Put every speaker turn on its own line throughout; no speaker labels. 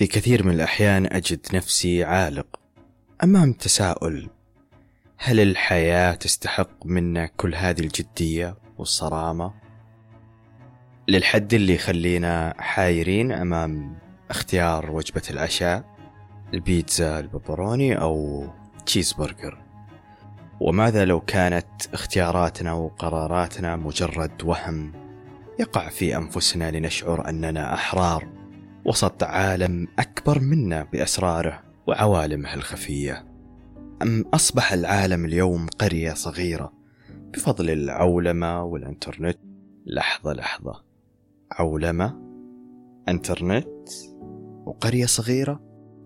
في كثير من الأحيان أجد نفسي عالق أمام تساؤل هل الحياة تستحق منا كل هذه الجدية والصرامة؟ للحد اللي يخلينا حايرين أمام اختيار وجبة العشاء البيتزا الببروني أو تشيز برجر وماذا لو كانت اختياراتنا وقراراتنا مجرد وهم يقع في أنفسنا لنشعر أننا أحرار وسط عالم أكبر منا بأسراره وعوالمه الخفية. أم أصبح العالم اليوم قرية صغيرة بفضل العولمة والإنترنت؟ لحظة لحظة. عولمة إنترنت وقرية صغيرة؟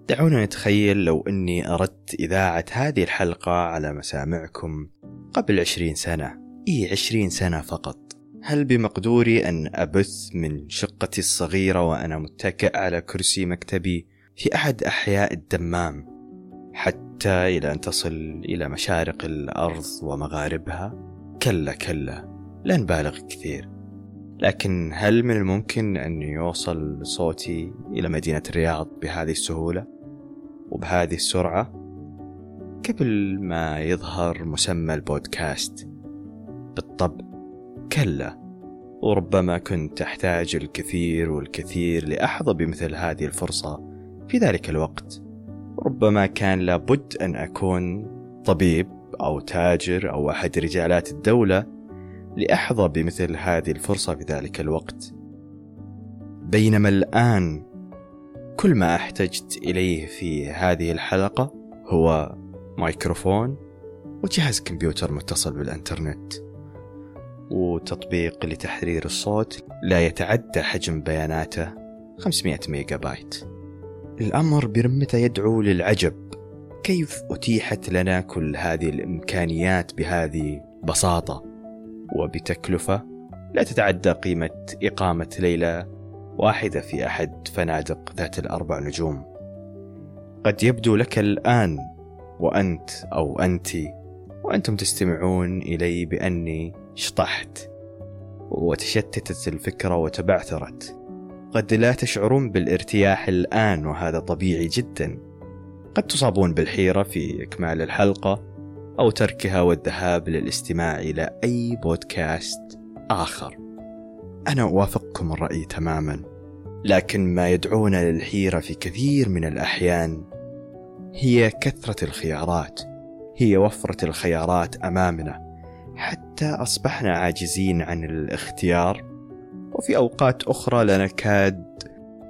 دعونا نتخيل لو أني أردت إذاعة هذه الحلقة على مسامعكم قبل عشرين سنة. إي عشرين سنة فقط. هل بمقدوري أن أبث من شقتي الصغيرة وأنا متكئ على كرسي مكتبي في أحد أحياء الدمام حتى إلى أن تصل إلى مشارق الأرض ومغاربها؟ كلا كلا لا نبالغ كثير لكن هل من الممكن أن يوصل صوتي إلى مدينة الرياض بهذه السهولة وبهذه السرعة قبل ما يظهر مسمى البودكاست بالطبع كلا. وربما كنت أحتاج الكثير والكثير لأحظى بمثل هذه الفرصة في ذلك الوقت. ربما كان لابد أن أكون طبيب أو تاجر أو أحد رجالات الدولة لأحظى بمثل هذه الفرصة في ذلك الوقت. بينما الآن كل ما احتجت إليه في هذه الحلقة هو مايكروفون وجهاز كمبيوتر متصل بالإنترنت. وتطبيق لتحرير الصوت لا يتعدى حجم بياناته 500 ميجا بايت الأمر برمته يدعو للعجب؟ كيف أتيحت لنا كل هذه الإمكانيات بهذه بساطة؟ وبتكلفة لا تتعدى قيمة إقامة ليلة واحدة في أحد فنادق ذات الأربع نجوم. قد يبدو لك الآن وأنت أو أنت وأنتم تستمعون إلي بأني شطحت وتشتتت الفكرة وتبعثرت. قد لا تشعرون بالارتياح الآن وهذا طبيعي جدا. قد تصابون بالحيرة في إكمال الحلقة أو تركها والذهاب للاستماع إلى أي بودكاست آخر. أنا أوافقكم الرأي تماما لكن ما يدعونا للحيرة في كثير من الأحيان هي كثرة الخيارات. هي وفرة الخيارات أمامنا حتى أصبحنا عاجزين عن الاختيار. وفي أوقات أخرى لا نكاد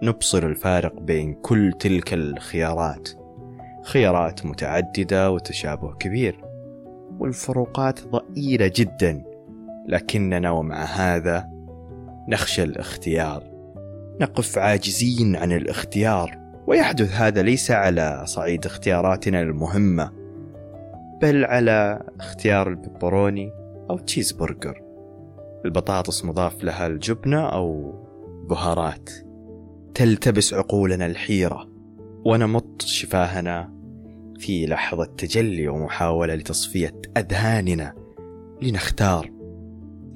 نبصر الفارق بين كل تلك الخيارات. خيارات متعددة وتشابه كبير والفروقات ضئيلة جدا. لكننا ومع هذا نخشى الاختيار. نقف عاجزين عن الاختيار ويحدث هذا ليس على صعيد اختياراتنا المهمة. بل على اختيار البيبروني أو cheese burger. البطاطس مضاف لها الجبنة أو بهارات. تلتبس عقولنا الحيرة ونمط شفاهنا في لحظة تجلي ومحاولة لتصفية أذهاننا لنختار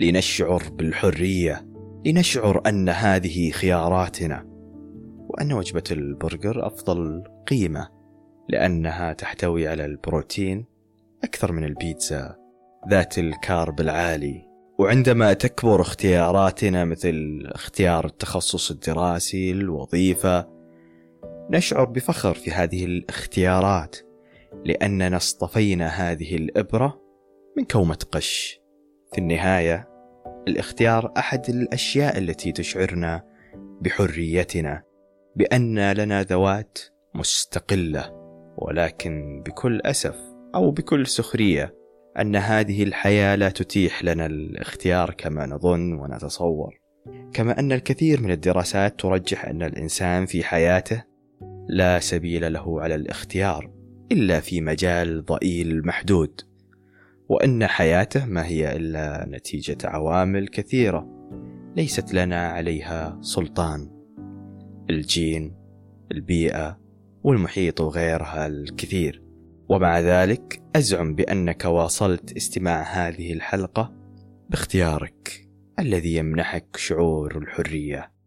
لنشعر بالحرية لنشعر أن هذه خياراتنا. وأن وجبة البرجر أفضل قيمة لأنها تحتوي على البروتين أكثر من البيتزا ذات الكارب العالي. وعندما تكبر اختياراتنا مثل اختيار التخصص الدراسي الوظيفة نشعر بفخر في هذه الاختيارات لأننا اصطفينا هذه الإبرة من كومة قش. في النهاية الاختيار أحد الأشياء التي تشعرنا بحريتنا بأن لنا ذوات مستقلة ولكن بكل أسف أو بكل سخرية أن هذه الحياة لا تتيح لنا الاختيار كما نظن ونتصور. كما أن الكثير من الدراسات ترجح أن الإنسان في حياته لا سبيل له على الاختيار إلا في مجال ضئيل محدود وأن حياته ما هي إلا نتيجة عوامل كثيرة ليست لنا عليها سلطان. الجين البيئة والمحيط وغيرها الكثير. ومع ذلك أزعم بأنك واصلت استماع هذه الحلقة باختيارك الذي يمنحك شعور الحرية.